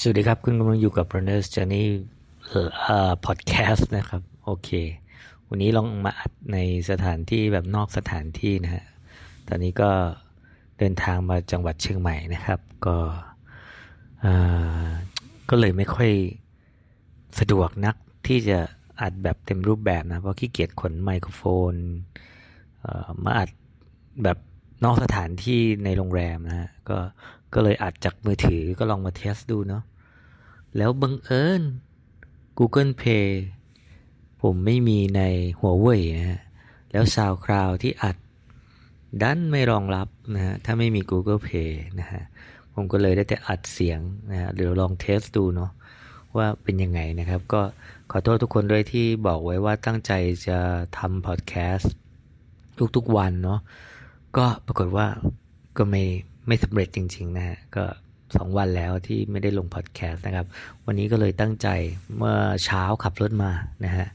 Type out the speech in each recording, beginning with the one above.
สวัสดีครับ คุณกำลังอยู่กับ Runners Journey เอ่อพอดแคสต์นะครับ โอเค วันนี้ลองมาอัดในสถานที่แบบนอกสถานที่นะฮะ ตอนนี้ก็เดินทางมาจังหวัดเชียงใหม่นะครับ ก็ก็เลยไม่ค่อยสะดวกนักที่จะอัดแบบเต็มรูปแบบนะ เพราะขี้เกียจขนไมโครโฟนมาอัดแบบนอกสถานที่ในโรงแรมนะฮะ ก็ ก็เลยอัดจากมือถือก็ลองมาเทสดูเนาะแล้วบังเอิญ Google Play ผมไม่มีในหัวเว่ยนะฮะแล้ว SoundCloud ที่อัดดันไม่รองรับนะฮะถ้าไม่มี Google Play นะฮะผมก็เลยได้แต่อัดเสียงนะฮะเดี๋ยวลองเทสดูเนาะว่าเป็นยังไงนะครับ ก็ขอโทษทุกคนด้วยที่บอกไว้ว่าตั้งใจจะทำพอดแคสต์ทุกๆวันเนาะก็ปรากฏว่าก็ไม่ ไม่สำเร็จจริง ๆ นะฮะก็สองวันแล้วที่ไม่ได้ลงพอดแคสต์นะครับ วันนี้ก็เลยตั้งใจเมื่อเช้าขับรถมานะฮะ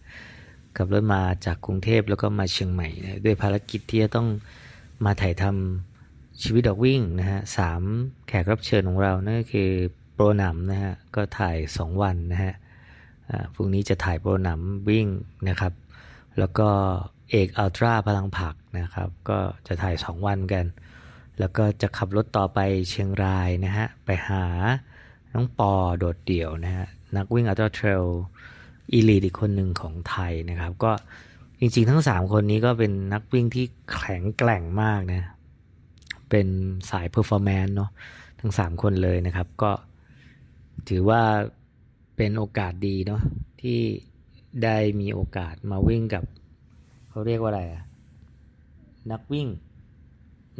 ขับรถมาจากกรุงเทพแล้วก็มาเชียงใหม่นะด้วยภารกิจที่จะต้องมาถ่ายทำชีวิตดอกวิ่งนะฮะสามแขกรับเชิญของเรานั่นก็คือโปรหนำนะฮะก็ถ่าย 2 วันนะฮะพรุ่งนี้จะถ่ายโปรหนำวิ่งนะครับ แล้วก็เอก ultra พลังผักนะครับ ก็จะถ่าย 2 วันกัน แล้วก็จะขับรถต่อไปเชียงรายนะฮะ ไปหาน้องปอโดดเดี่ยวนะฮะ นักวิ่ง ultra trail elite อีกคนหนึ่งของไทยนะครับ ก็จริงๆ ทั้ง 3 คนนี้ก็เป็นนักวิ่งที่แข็งแกร่งมากนะ เป็นสาย performance เนาะทั้ง 3 คนเลยนะครับ ก็ถือว่าเป็นโอกาสดีเนาะที่ได้มีโอกาสมาวิ่งกับ เขาเรียกว่าอะไรอะนักวิ่ง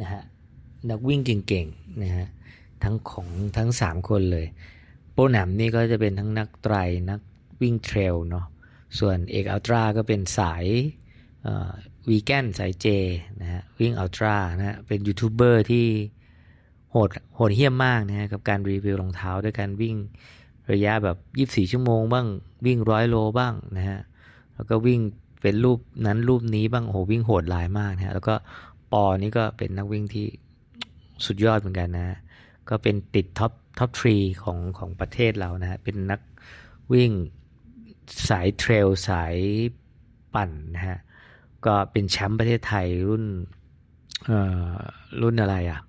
นะฮะ นักวิ่งเก่งๆนะฮะทั้งของทั้ง 3 คนเลย โปรแหนมนี่ก็จะเป็นทั้งนักไตรนักวิ่งเทรลเนาะส่วนเอกอัลตร้าก็เป็นสายวีแกนสายเจนะฮะวิ่งอัลตร้านะฮะเป็นยูทูบเบอร์ที่โหดโหดเหี้ยมมากนะฮะกับการรีวิวรองเท้าด้วยการวิ่งระยะแบบ 24 ชั่วโมงบ้างวิ่งร้อยโลบ้างนะฮะแล้วก็วิ่งเป็นรูปนั้นรูปนี้บ้างโหวิ่งโหดหลายมากนะฮะแล้วก็ปอนี่ก็เป็นนักวิ่งที่ สุดยอดเหมือนกันนะก็เป็นติด top top three ของของประเทศเรานะฮะเป็นนักวิ่งสาย trail สายปั่นนะฮะก็เป็นแชมป์ประเทศไทยรุ่นเอ่อรุ่นอะไรอะ่ะ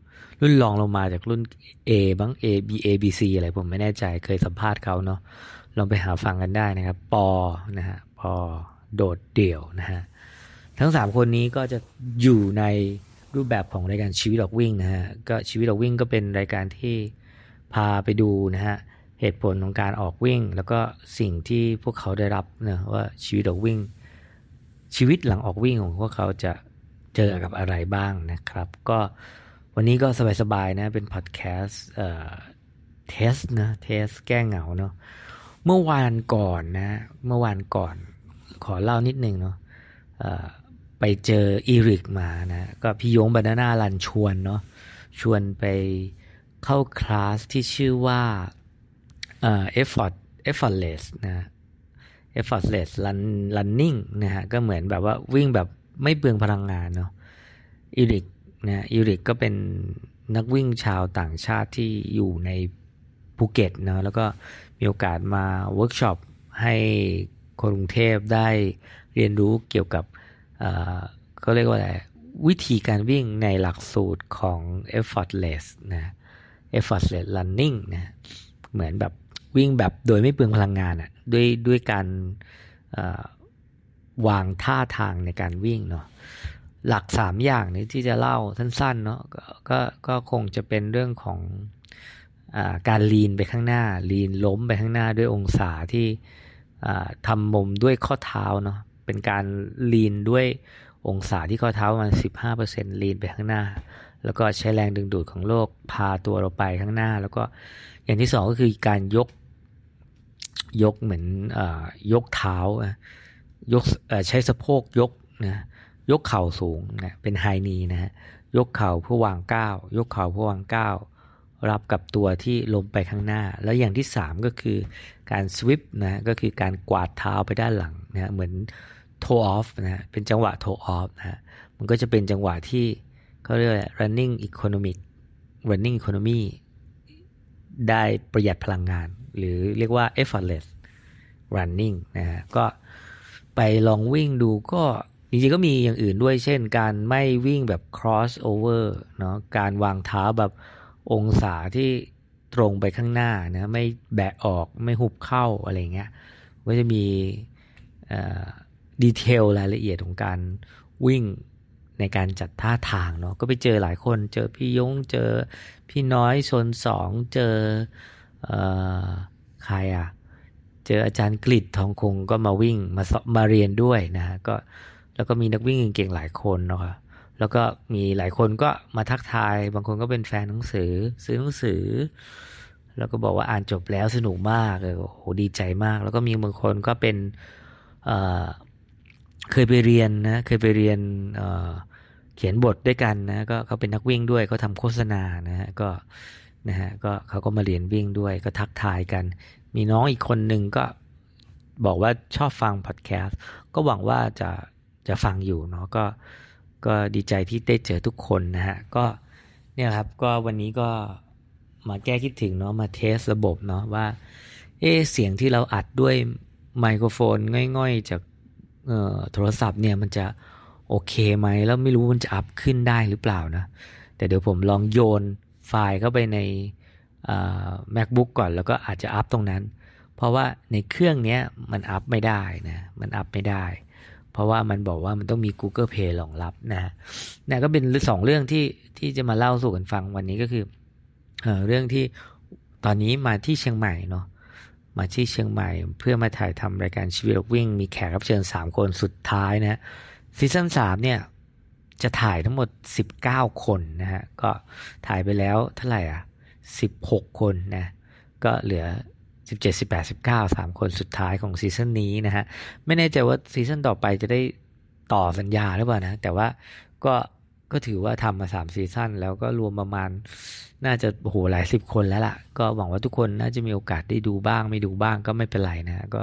รุ่นรองลงมาจากรุ่น A บ้าง A B A B C อะไรผมไม่แน่ใจเคยสัมภาษณ์เขาเนาะลองไปหาฟังกันได้นะครับ ปอนะฮะปอโดดเดี่ยวนะฮะทั้งสามคนนี้ก็จะอยู่ใน รูปแบบของรายการชีวิตออกวิ่งนะฮะก็ชีวิตออกวิ่งก็เป็นรายการที่พาไปดูนะฮะเหตุผลของการออกวิ่ง แล้วก็สิ่งที่พวกเขาได้รับนะว่าชีวิตออกวิ่ง ชีวิตหลังออกวิ่งของพวกเขาจะเจอกับอะไรบ้างนะครับ ก็วันนี้ก็สบายๆนะเป็นพอดแคสต์เอ่อเทสนะเทสแก้เหงาเนาะเมื่อวานก่อนนะ เมื่อวานก่อนขอเล่านิดนึงเนาะ ไปเจออีริกมานะก็พี่ยงบานาน่าลันชวนเนาะชวนไปเข้าคลาสที่ชื่อว่าเอ่อ effort effortless นะ effortless run running นะฮะก็เหมือนแบบว่าวิ่งแบบไม่เปลืองพลังงานเนาะอีริกนะอีริกก็เป็นนักวิ่งชาวต่างชาติที่อยู่ในภูเก็ตเนาะแล้วก็มีโอกาสมาเวิร์กช็อปให้คนกรุงเทพได้เรียนรู้เกี่ยวกับ ก็เรียกว่าอะไรวิธีการวิ่งในหลักสูตรของ effortless นะ effortless running นะเหมือนแบบวิ่งแบบโดยไม่เปลืองพลังงานอะ่ะด้วยด้วยการวางท่าทางในการวิ่งเนาะหลักสามอย่างนี้ที่จะเล่าสั้นๆเนาะก็ก็คงจะเป็นเรื่องของอการลีนไปข้างหน้าลีนล้มไปข้างหน้าด้วยองศาที่ทำมุมด้วยข้อเท้าเนาะ เป็นการลีนด้วยองศาที่ข้อเท้ามันสิบห้าเปอร์เซ็นลีนไปข้างหน้า แล้วก็ใช้แรงดึงดูดของโลกพาตัวเราไปข้างหน้า แล้วก็อย่างที่สองก็คือการยกยกเหมือนอยกเท้ายกใช้สะโพกยกนะยกเข่าสูงนะเป็นไฮนีนะฮะยกเข่าเพื่อวางก้าวยกเข่าเพื่อวางก้าวรับกับตัวที่ลมไปข้างหน้า แล้วอย่างที่สามก็คือการสวิปนะก็คือการกวาดเท้าไปด้านหลังนะเหมือน โทออฟนะเป็นจังหวะโทออฟนะมันก็จะเป็นจังหวะที่เขาเรียก running economic running economy ได้ประหยัดพลังงาน หรือเรียกว่า effortless running นะฮะก็ไปลองวิ่งดูก็จริงๆก็มีอย่างอื่นด้วยเช่น การไม่วิ่งแบบ cross over เนาะการวางเท้าแบบองศาที่ตรงไปข้างหน้านะไม่แบะออกไม่หุบเข้าอะไรเงี้ยก็จะมี ดีเทลรายละเอียดของการวิ่งในการจัดท่าทางเนาะก็ไปเจอหลายคน เจอพี่ยงเจอพี่น้อยโซนสองเจออใครอะเจออาจารย์กฤษทองคงก็มาวิ่งมามาเรียนด้วยนะก็แล้วก็มีนักวิ่งเก่งๆหลายคนเนาะแล้วก็มีหลายคนก็มาทักทาย บางคนก็เป็นแฟนหนังสือซื้อหนังสือ แล้วก็บอกว่าอ่านจบแล้วสนุกมากเลยโอ้โหดีใจมาก แล้วก็มีบางคนก็เป็น เคยไปเรียนนะเคยไปเรียนเเขียนบทด้วยกันนะก็เขาเป็นนักวิ่งด้วยเขาทาโฆษณานะฮะก็นะฮะก็เขาก็มาเรียนวิ่งด้วยก็ทักทายกัน มีน้องอีกคนหนึ่งก็บอกว่าชอบฟังพอดแคสต์ก็หวังว่าจะจะฟังอยู่เนาะก็ก็ดีใจที่ได้เจอทุกคนนะฮะก็เนี่ยครับก็วันนี้ก็มาแก้คิดถึงเนาะมาเทสระบบเนาะว่าเอเสียงที่เราอัดด้วยไมโครโฟนง่อยๆ จาก โทรศัพท์เนี่ยมันจะโอเคไหมแล้วไม่รู้มันจะอัพขึ้นได้หรือเปล่านะแต่เดี๋ยวผมลองโยนไฟล์เข้าไปใน macbook ก่อนแล้วก็อาจจะอัพตรงนั้น เพราะว่าในเครื่องนี้มันอัพไม่ได้นะมันอัพไม่ได้ เพราะว่ามันบอกว่ามันต้องมี Google Play รองรับนะนะก็เป็นสองเรื่องที่ที่จะมาเล่าสู่กันฟังวันนี้ก็คือเอเรื่องที่ตอนนี้มาที่เชียงใหม่เนาะ มาที่เชียงใหม่ เพื่อมาถ่ายทำรายการชีวิตวิ่ง มีแขกรับเชิญ 3 คนสุดท้ายนะซีซั่นสามเนี่ยจะถ่ายทั้งหมด 19 คนนะฮะ ก็ถ่ายไปแล้วเท่าไหร่อะ 16 คนนะ ก็เหลือ 17 18 19 3 คนสุดท้ายของซีซั่นนี้นะฮะ ไม่แน่ใจว่าซีซั่นต่อไปจะได้ต่อสัญญาหรือเปล่านะ แต่ว่าก็ ก็ถือว่าทำมา3ซีซั่นแล้วก็รวมประมาณ น่าจะโหหลายสิบคนแล้วล่ะ ก็หวังว่าทุกคนน่าจะมีโอกาสได้ดูบ้าง ไม่ดูบ้างก็ไม่เป็นไรนะก็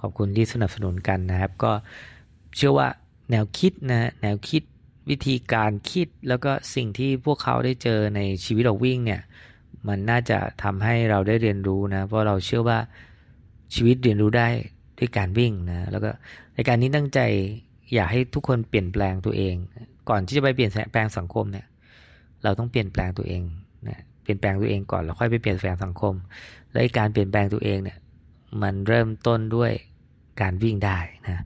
ขอบคุณที่สนับสนุนกันนะครับ ก็เชื่อว่าแนวคิดนะแนวคิดวิธีการคิดแล้วก็สิ่งที่พวกเขาได้เจอในชีวิตเราวิ่งเนี่ยมันน่าจะทำให้เราได้เรียนรู้นะ เพราะเราเชื่อว่าชีวิตเรียนรู้ได้ด้วยการวิ่งนะ แล้วก็ในการนี้ตั้งใจอยากให้ทุกคนเปลี่ยนแปลงตัวเอง ก่อนที่จะไปเปลี่ยนแปลงสังคมเนี่ย เราต้องเปลี่ยนแปลงตัวเองนะเปลี่ยนแปลงตัวเองก่อนแล้วค่อยไปเปลี่ยนแปลงสังคม และการเปลี่ยนแปลงตัวเองเนี่ย มันเริ่มต้นด้วยการวิ่งได้นะ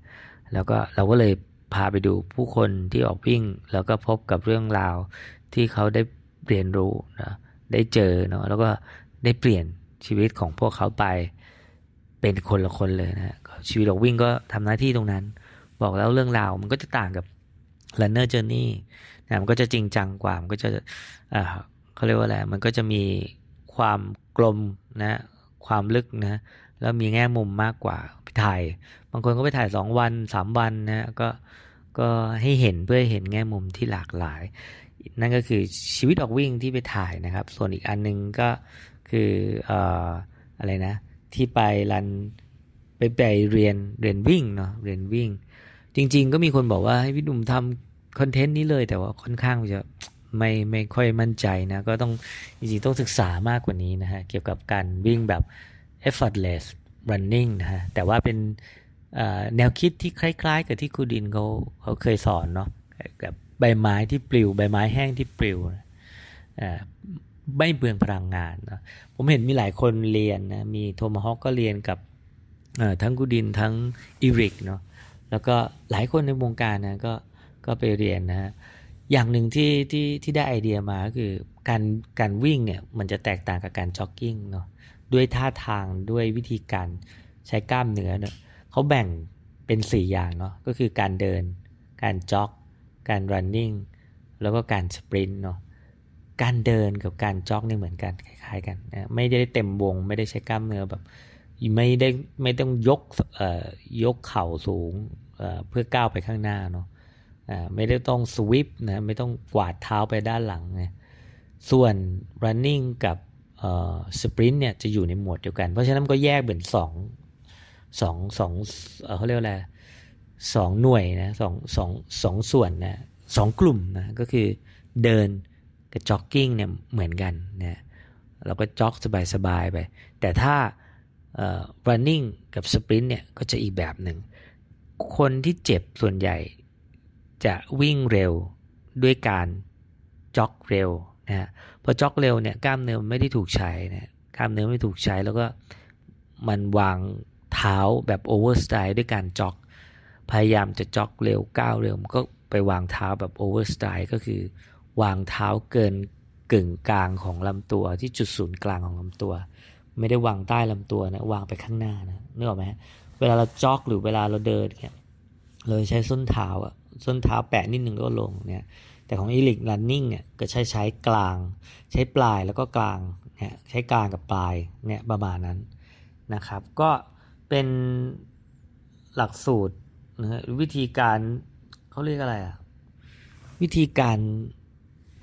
แล้วก็เราก็เลยพาไปดูผู้คนที่ออกวิ่ง แล้วก็พบกับเรื่องราวที่เขาได้เรียนรู้นะได้เจอเนาะแล้วก็ได้เปลี่ยนชีวิตของพวกเขาไปเป็นคนละคนเลยนะชีวิตออกวิ่งก็ทำหน้าที่ตรงนั้น บอกแล้วเรื่องราวมันก็จะต่างกับ runner journey นะมันก็จะจริงจังกว่า มันก็จะอ่าเขาเรียกว่าอะไร มันก็จะมีความกลมนะ ความลึกนะ แล้วมีแง่มุมมากกว่าไปถ่าย บางคนก็ไปถ่ายสองวันสามวันนะ ก็ก็ให้เห็นเพื่อเห็นแง่มุมที่หลากหลาย นั่นก็คือชีวิตออกวิ่งที่ไปถ่ายนะครับ ส่วนอีกอันนึงก็คืออะไรนะ ที่ไปรันไปไปเรียนเรียนวิ่งเนาะเรียนวิ่ง จริง ๆ ก็มีคนบอกว่าให้พี่ดุมทำ คอนเทนต์นี้เลยแต่ว่าค่อนข้างจะไม่ไม่ค่อยมั่นใจนะ ก็ต้องจริงๆต้องศึกษามากกว่านี้นะฮะ เกี่ยวกับการวิ่งแบบ effortless running นะฮะ แต่ว่าเป็นแนวคิดที่คล้ายๆ กับที่ครูดินเขาเขาเคยสอนเนาะกับใบไม้ที่ปลิว ใบไม้แห้งที่ปลิวไม่เบืองพลังงานนะผมเห็นมีหลายคนเรียนนะ มีโทมฮอกก็เรียนกับทั้งกูดินทั้งอีริกเนาะแล้วก็หลายคนในวงการนะก็ ก็ไปเรียนนะอย่างหนึ่งที่ที่ที่ได้ไอเดียมาก็คือการการวิ่งเนี่ยมันจะแตกต่างกับการจ็อกกิ้งเนาะด้วยท่าทางด้วยวิธีการใช้กล้ามเนื้อเนาะเขาแบ่งเป็น 4 อย่างเนาะก็คือการเดิน การจ็อก การ running แล้วก็การสปรินต์เนาะการเดินกับการจ็อกนี่เหมือนกันคล้ายๆกันนะไม่ได้เต็มวง ไม่ได้ใช้กล้ามเนื้อแบบ ไม่ได้ไม่ต้องยกเอ่อยกเข่าสูงเอ่อเพื่อก้าวไปข้างหน้าเนาะ ไม่ได้ต้องสวิปนะไม่ต้องกวาดเท้าไปด้านหลังนะส่วน running กับสปรินต์เนี่ยจะอยู่ในหมวดเดียวกัน เพราะฉะนั้นก็แยกเป็นสองสองสองเขาเรียกอะไรสองหน่วยนะสองสองสองส่วนนะสองกลุ่มนะก็คือเดินกับจ็อกกิ้งเนี่ยเหมือนกันนะเราก็จ็อกสบายๆไป แต่ถ้า running กับ sprint เนี่ยก็จะอีกแบบหนึ่ง คนที่เจ็บส่วนใหญ่ จะวิ่งเร็วด้วยการจ็อกเร็วนะฮะพอจ็อกเร็วเนี่ยกล้ามเนื้อไม่ได้ถูกใช้นะกล้ามเนื้อไม่ถูกใช้แล้วก็มันวางเท้าแบบ overstride ด้วยการจ็อก พยายามจะจ็อกเร็วก้าวเร็วมันก็ไปวางเท้าแบบ overstride ก็คือ วางเท้าเกินกึ่งกลางของลำตัวที่จุดศูนย์กลางของลำตัว ไม่ได้วางใต้ลำตัวนะวางไปข้างหน้านะนึกออกไหมเวลาเราจ็อกหรือเวลาเราเดินเนี่ยเราใช้ส้นเท้าอะ ส้นเท้าแปะนิดนึงก็ลงเนี่ยแต่ของอีลิกลันนิ่งเนี่ยก็ใช้ใช้กลาง ใช้ปลายแล้วก็กลางเนี่ยใช้กลางกับปลายเนี่ยประมาณนั้นนะครับ ก็เป็นหลักสูตรนะวิธีการเขาเรียกอะไรอะวิธีการ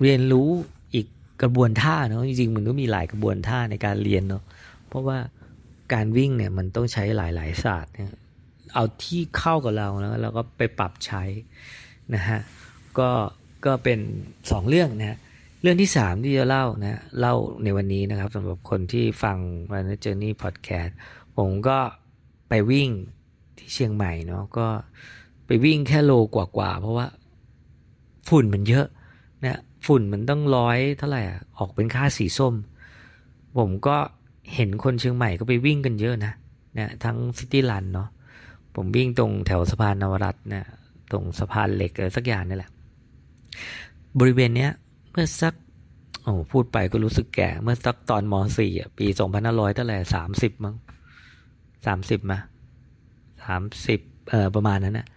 เรียนรู้อีกกระบวนท่าเนาะจริงๆมันก็มีหลายกระบวนท่าในการเรียนเนาะเพราะว่าการวิ่งเนี่ยมันต้องใช้หลายๆศาสตร์เนี่ย เอาที่เข้ากับเราแล้วเราก็ไปปรับใช้นะฮะก็ก็เป็นสองเรื่องนะเรื่องที่สามที่จะเล่านะเล่าในวันนี้นะครับสำหรับคนที่ฟัง Runner Journey Podcast ผมก็ไปวิ่งที่เชียงใหม่เนาะก็ไปวิ่งแค่โลกว่าๆเพราะว่าฝุ่นมันเยอะนะฝุ่นมันต้องร้อยเท่าไหร่อออกเป็นค่าสีส้ม ผมก็เห็นคนเชียงใหม่ก็ไปวิ่งกันเยอะนะนะทั้งซิตี้รันเนาะ ผมวิ่งตรงแถวสะพานนวรัตน์นะตรงสะพานเหล็กอะไรสักอย่างนี่แหละ บริเวณเนี้ย เมื่อสักโอ้พูดไปก็รู้สึกแก่ เมื่อสักตอนมสี่ปีสองพันห้าร้อยเท่าไหร่สามสิบมั้งสามสิบมาสามสิบเออประมาณนั้นนะ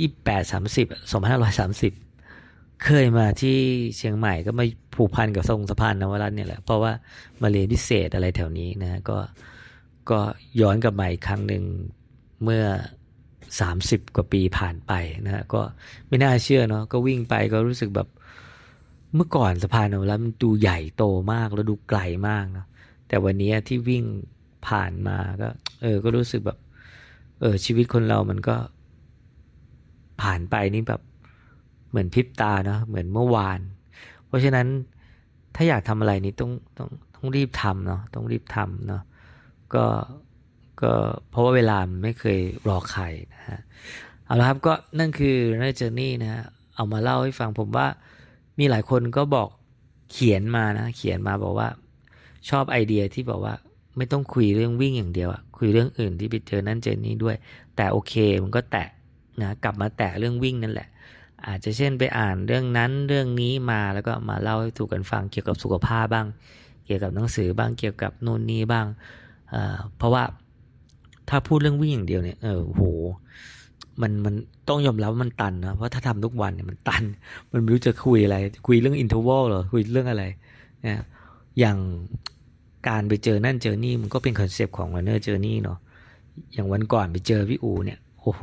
ยี่แปดสามสิบสองพันห้าร้อยสามสิบเคยมาที่เชียงใหม่ก็มาผูกพันกับทรงสะพานนวรัตน์เนี่ยแหละ เพราะว่ามาเรียนพิเศษอะไรแถวนี้นะก็ก็ย้อนกลับมาอีกครั้งหนึ่ง เมื่อสามสิบกว่าปีผ่านไปนะก็ไม่น่าเชื่อเนาะก็วิ่งไปก็รู้สึกแบบเมื่อก่อนสะพานนวรัตน์มันดูใหญ่โตมากแล้วดูไกลมากนะแต่วันนี้ที่วิ่งผ่านมาก็ เออ ก็รู้สึกแบบ เออ ชีวิตคนเรามันก็ ผ่านไปนี่แบบ เหมือนพริบตาเนาะเหมือนเมื่อวาน เพราะฉะนั้นถ้าอยากทำอะไรนี่ต้องต้องต้องรีบทำเนาะต้องรีบทำเนาะก็ ก็เพราะว่าเวลาไม่เคยรอใครนะฮะเอาละครับก็นั่นคือเรื่องเจอร์นี่นะฮะเอามาเล่าให้ฟังผมว่ามีหลายคนก็บอกเขียนมานะ เขียนมาบอกว่าชอบไอเดียที่บอกว่าไม่ต้องคุยเรื่องวิ่งอย่างเดียวอะคุยเรื่องอื่นที่ไปเจอนั่นเจอนี่ด้วย แต่โอเคมันก็แตะนะกลับมาแตะเรื่องวิ่งนั่นแหละ อาจจะเช่นไปอ่านเรื่องนั้นเรื่องนี้มาแล้วก็มาเล่าให้ถูกกันฟังเกี่ยวกับสุขภาพบ้าง เกี่ยวกับหนังสือบ้างเกี่ยวกับนู่นนี่บ้างเเพราะว่า ถ้าพูดเรื่องวิ่งอย่างเดียวเนี่ยเออโหมันมันต้องยอมรับว่ามันตันนะเพราะถ้าทำทุกวันเนี่ยมันตัน มันไม่รู้จะคุยอะไร คุยเรื่อง interval หรอคุยเรื่องอะไรนะอย่างการไปเจอนั่นเจอนี่มันก็เป็นคอนเซปต์ของ Runner's Journey เนาะอย่างวันก่อนไปเจอพี่อูเนี่ยโอ้โห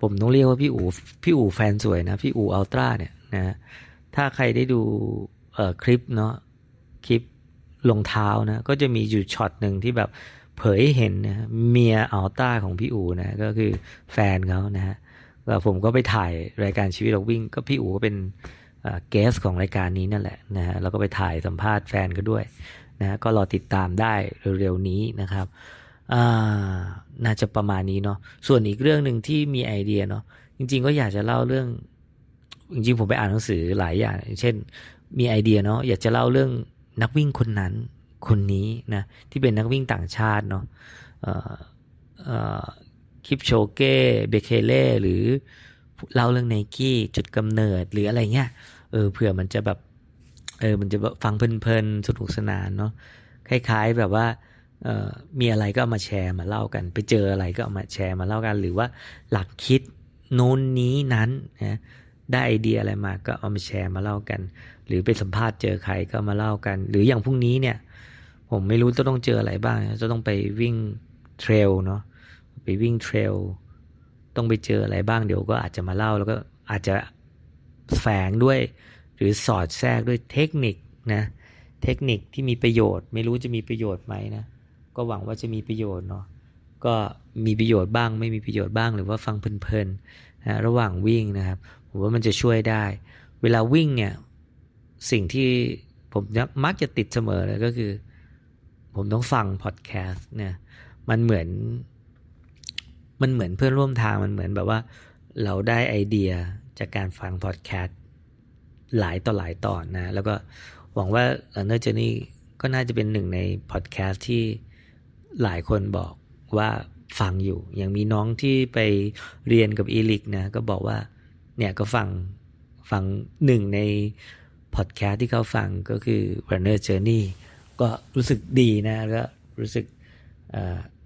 ผมต้องเรียกว่าพี่อูพี่อูแฟนสวยนะ พี่อู ultra เนี่ยนะถ้าใครได้ดูเอ่อคลิปเนาะคลิปรองเท้านะก็จะมีอยู่ช็อตหนึ่งที่แบบ เผยเห็นนะเมีย ultra ของพี่อูนะก็คือแฟนเขานะฮะแล้วผมก็ไปถ่ายรายการชีวิตเราวิ่ง ก็พี่อูก็เป็นเกสของรายการนี้นั่นแหละนะฮะแล้วก็ไปถ่ายสัมภาษณ์แฟนก็ด้วยนะก็รอติดตามได้เร็วๆนี้นะครับอาน่าจะประมาณนี้เนาะส่วนอีกเรื่องหนึ่งที่มีไอเดียเนาะจริง ๆ ก็อยากจะเล่าเรื่อง จริงๆ ผมไปอ่านหนังสือหลายอย่าง เช่น มีไอเดียเนาะอยากจะเล่าเรื่องนักวิ่งคนนั้น คนนี้นะที่เป็นนักวิ่งต่างชาติเนาะคลิปโชเก้เบเคเล่หรือเล่าเรื่องไนกี้จุดกำเนิดหรืออะไรเงี้ยเออเผื่อมันจะแบบเออมันจะฟังเพลินๆสนุกสนานเนาะคล้าย ๆแบบว่ามีอะไรก็มาแชร์มาเล่ากัน ไปเจออะไรก็มาแชร์มาเล่ากัน หรือว่าหลักคิดโน้นนี้นั้นนะได้ไอเดียอะไรมาก็เอามาแชร์มาเล่ากัน หรือไปสัมภาษณ์เจอใครก็มาเล่ากัน หรืออย่างพรุ่งนี้เนี่ย ผมไม่รู้จะต้องเจออะไรบ้าง จะต้องไปวิ่งเทรลเนาะไปวิ่งเทรลต้องไปเจออะไรบ้างเดี๋ยวก็อาจจะมาเล่าแล้วก็อาจจะแฝงด้วย หรือสอดแทรกด้วยเทคนิคนะเทคนิคที่มีประโยชน์ ไม่รู้จะมีประโยชน์ไหมนะก็หวังว่าจะมีประโยชน์เนาะก็มีประโยชน์บ้าง ไม่มีประโยชน์บ้างหรือว่าฟังเพลินๆนะระหว่างวิ่งนะครับผมว่ามันจะช่วยได้ เวลาวิ่งเนี่ยสิ่งที่ผมมักจะติดเสมอเลยก็คือ ผมต้องฟังพอดแคสต์เนี่ยมันเหมือน มันเหมือนเพื่อนร่วมทางมันเหมือนแบบว่า เราได้ไอเดียจากการฟังพอดแคสต์หลายต่อหลายตอนนะ แล้วก็หวังว่าเนอร์เจนี่ก็น่าจะเป็นหนึ่งในพอดแคสต์ที่หลายคนบอกว่าฟังอยู่ อย่างมีน้องที่ไปเรียนกับอีลิกนะ ก็บอกว่า เนี่ยก็ฟังฟังหนึ่งในพอดแคสต์ที่เขาฟังก็คือ Runner Journey ก็รู้สึกดีนะแล้วรู้สึก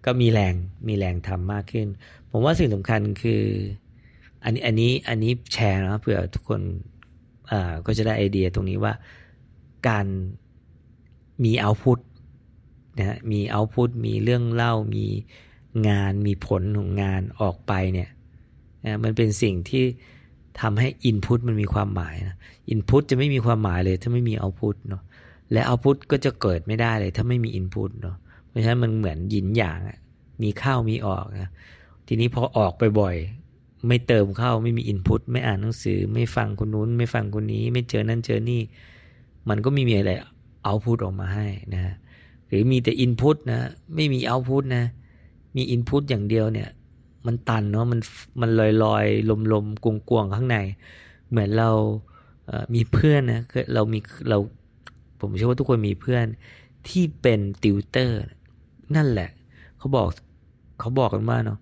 ก็มีแรงมีแรงทำมากขึ้น ผมว่าสิ่งสำคัญคืออันนี้อันนี้อันนี้แชร์นะเผื่อทุกคนก็จะได้ไอเดียตรงนี้ว่าการมีเอาพุตนะมีเอาพุตมีเรื่องเล่ามีงานมีผลของงานออกไปเนี่ยนะมันเป็นสิ่งที่ทำให้อินพุตมันมีความหมายนะอินพุตจะไม่มีความหมายเลยถ้าไม่มีเอาพุตเนาะ และเอาพุตก็จะเกิดไม่ได้เลย ถ้าไม่มีอินพุตเนาะเพราะฉะนั้นมันเหมือนหยินอย่างมีเข้ามีออกนะทีนี้พอออกไปบ่อยไม่เติมเข้าไม่มีอินพุตไม่อ่านหนังสือ ไม่ฟังคนนู้น ไม่ฟังคนนี้ ไม่เจอนั่นเจอนี่ มันก็ไม่มีอะไรเอาพุตออกมาให้นะ หรือมีแต่อินพุตนะ ไม่มีเอาพุตนะ มีอินพุตอย่างเดียวเนี่ย มันตันเนาะมันมันลอยลอยลมลมกวงกวงข้างใน เหมือนเรามีเพื่อนนะเรามีเรา ผมเชื่อว่าทุกคนมีเพื่อนที่เป็นติวเตอร์ นั่นแหละ เขาบอกเขาบอกกันว่าเนาะ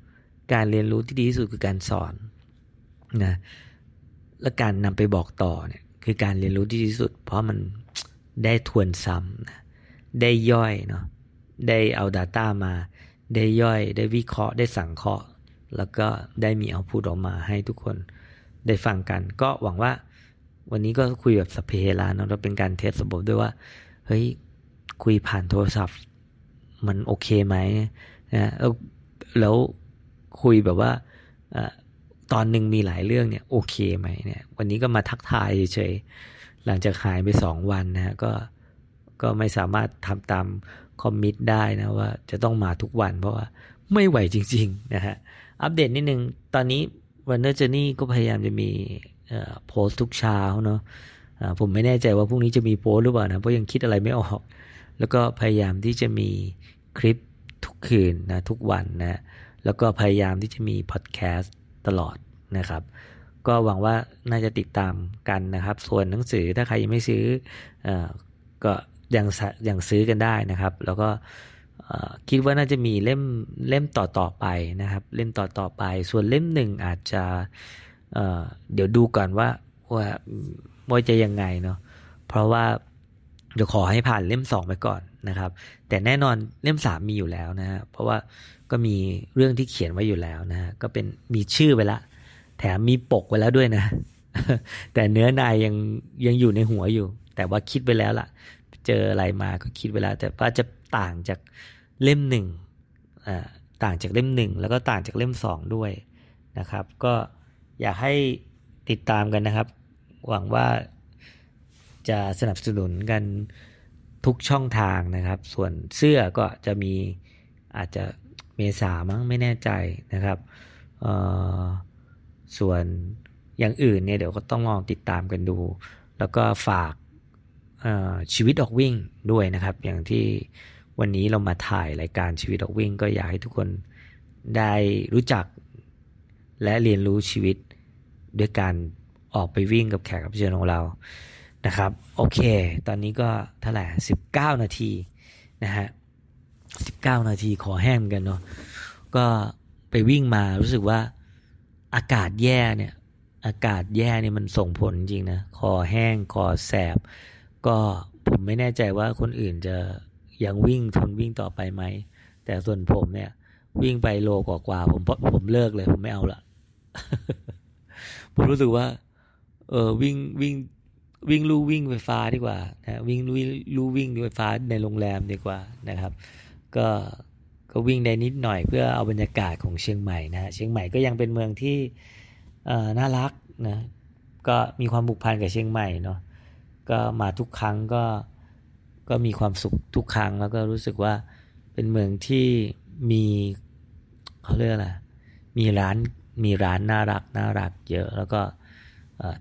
การเรียนรู้ที่ดีที่สุดคือการสอนนะและการนำไปบอกต่อเนี่ยคือการเรียนรู้ที่ดีที่สุด เพราะมันได้ทวนซ้ำนะได้ย่อยเนาะได้เอา Data มา ได้ย่อย ได้วิเคราะห์ได้สังเคราะห์ แล้วก็ได้มีเอาพูดออกมาให้ทุกคนได้ฟังกัน ก็หวังว่า วันนี้ก็คุยแบบสเปเฮลาเนาะเราเป็นการเทสระบบด้วยว่า เฮ้ย คุยผ่านโทรศัพท์ มันโอเคไหมนะแล้วแล้วคุยแบบว่าตอนหนึ่งมีหลายเรื่องเนี่ยโอเคไหมเนี่ย วันนี้ก็มาทักทายเฉยหลังจากหายไปสองวันนะ ก็ก็ไม่สามารถทำตามคอมมิตได้นะว่าจะต้องมาทุกวันเพราะว่าไม่ไหวจริง ๆ นะฮะ อัปเดตนิดนึง ตอนนี้วันเนอร์เจนี่ก็พยายามจะมี โพสทุกเช้าเนาะผมไม่แน่ใจว่าพรุ่งนี้จะมีโพสหรือเปล่านะเพราะยังคิดอะไรไม่ออก แล้วก็พยายามที่จะมีคลิปทุกคืนนะทุกวันนะแล้วก็พยายามที่จะมีพอดแคสต์ตลอดนะครับก็หวังว่าน่าจะติดตามกันนะครับ ส่วนหนังสือถ้าใครยังไม่ซื้ออก็ยังยังซื้อกันได้นะครับ แล้วก็คิดว่าน่าจะมีเล่มเล่มต่อต่อไปนะครับ เล่มต่อต่อไป ส่วนเล่มหนึ่งอาจจะ เเดี๋ยวดูก่อนว่าว่าว่าจะยังไงเนาะเพราะว่าเดี๋ยวขอให้ผ่านเล่มสองไปก่อนนะครับ แต่แน่นอนเล่มสามมีอยู่แล้วนะฮะเพราะว่าก็มีเรื่องที่เขียนไว้อยู่แล้วนะฮะก็เป็นมีชื่อไว้ละ แถมมีปกไว้แล้วด้วยนะ แต่เนื้อนายยังยังอยู่ในหัวอยู่ แต่ว่าคิดไปแล้วล่ะ เจออะไรมาก็คิดไปแล้ว แต่ว่าจะต่างจากเล่มหนึ่งต่างจากเล่มหนึ่งแล้วก็ต่างจากเล่มสองด้วยนะครับ ก็ อยากให้ติดตามกันนะครับ หวังว่าจะสนับสนุนกันทุกช่องทางนะครับ ส่วนเสื้อก็จะมีอาจจะเมษามั้งไม่แน่ใจนะครับส่วนอย่างอื่นเนี่ยเดี๋ยวก็ต้องลองติดตามกันดู แล้วก็ฝากชีวิตออกวิ่งด้วยนะครับ อย่างที่วันนี้เรามาถ่ายรายการชีวิตออกวิ่ง ก็อยากให้ทุกคนได้รู้จักและเรียนรู้ชีวิต ด้วยการออกไปวิ่งกับแขกรับเชิญของเรานะครับ โอเค ตอนนี้ก็เท่าไหร่สิบเก้านาทีนะฮะสิบเก้านาทีขอแห้งกันเนาะก็ไปวิ่งมารู้สึกว่าอากาศแย่เนี่ย อากาศแย่เนี่ยมันส่งผลจริงนะคอแห้งคอแสบ ก็ผมไม่แน่ใจว่าคนอื่นจะยังวิ่งทนวิ่งต่อไปไหม แต่ส่วนผมเนี่ย วิ่งไปโลกว่าๆผมผมเลิกเลยผมไม่เอาละ ผมรู้สึกว่า เออวิ่งวิ่งวิ่งลู่วิ่งไฟฟ้าดีกว่านะวิ่งลู่ลู่วิ่งไฟฟ้าในโรงแรมดีกว่านะครับ ก็ก็วิ่งได้นิดหน่อยเพื่อเอาบรรยากาศของเชียงใหม่นะเชียงใหม่ก็ยังเป็นเมืองที่เออน่ารักนะก็มีความผูกพันกับเชียงใหม่เนาะก็มาทุกครั้งก็ก็มีความสุขทุกครั้งแล้วก็รู้สึกว่าเป็นเมืองที่มีเขาเรียกอะไรมีร้าน มีร้านน่ารักน่ารักเยอะ แล้วก็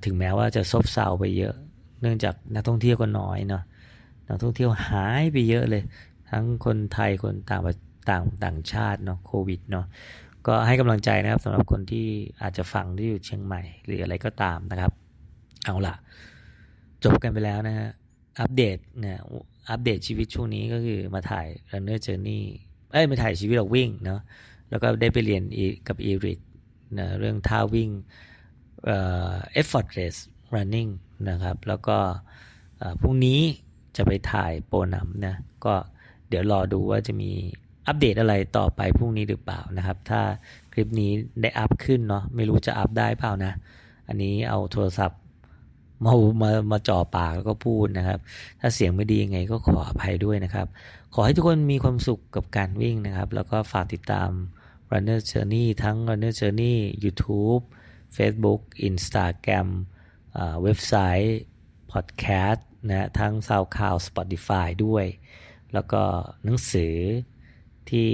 ถึงแม้ว่าจะซบเซาไปเยอะ เนื่องจากนักท่องเที่ยวก็น้อยเนาะนักท่องเที่ยวหายไปเยอะเลย ทั้งคนไทยคนต่างต่างต่างชาติเนาะโควิดเนาะก็ให้กำลังใจนะครับสำหรับคนที่อาจจะฟังที่อยู่เชียงใหม่ หรืออะไรก็ตามนะครับ เอาล่ะ จบกันไปแล้วนะฮะอัปเดตเนี่ยอัปเดตชีวิตช่วงนี้ก็คือมาถ่าย Runner Journey เอ้ยมาถ่ายชีวิตเราวิ่งเนาะแล้วก็ได้ไปเรียนกับอีริก นะเรื่องท่าวิ่งเอ่อ effortless running นะครับ แล้วก็พรุ่งนี้จะไปถ่ายโปรนัมนะก็เดี๋ยวรอดูว่าจะมีอัปเดตอะไรต่อไปพรุ่งนี้หรือเปล่านะครับ ถ้าคลิปนี้ได้อัพขึ้นเนาะไม่รู้จะอัพได้เปล่านะ อันนี้เอาโทรศัพท์มามามาจ่อปากแล้วก็พูดนะครับ ถ้าเสียงไม่ดียังไงก็ขออภัยด้วยนะครับ ขอให้ทุกคนมีความสุขกับการวิ่งนะครับ แล้วก็ฝากติดตาม Runner Journey ทั้ง Runner Journey YouTube Facebook Instagram เว็บไซต์ Podcast นะทั้ง SoundCloud Spotify ด้วย แล้วก็หนังสือที่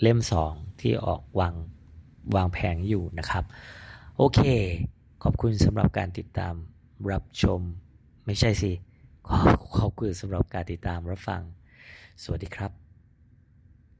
เล่มสองที่ออกวางวางแผงอยู่นะครับ โอเค ขอบคุณสำหรับการติดตามรับชม ไม่ใช่สิ ขอขอบคุณสำหรับการติดตามรับฟัง สวัสดีครับ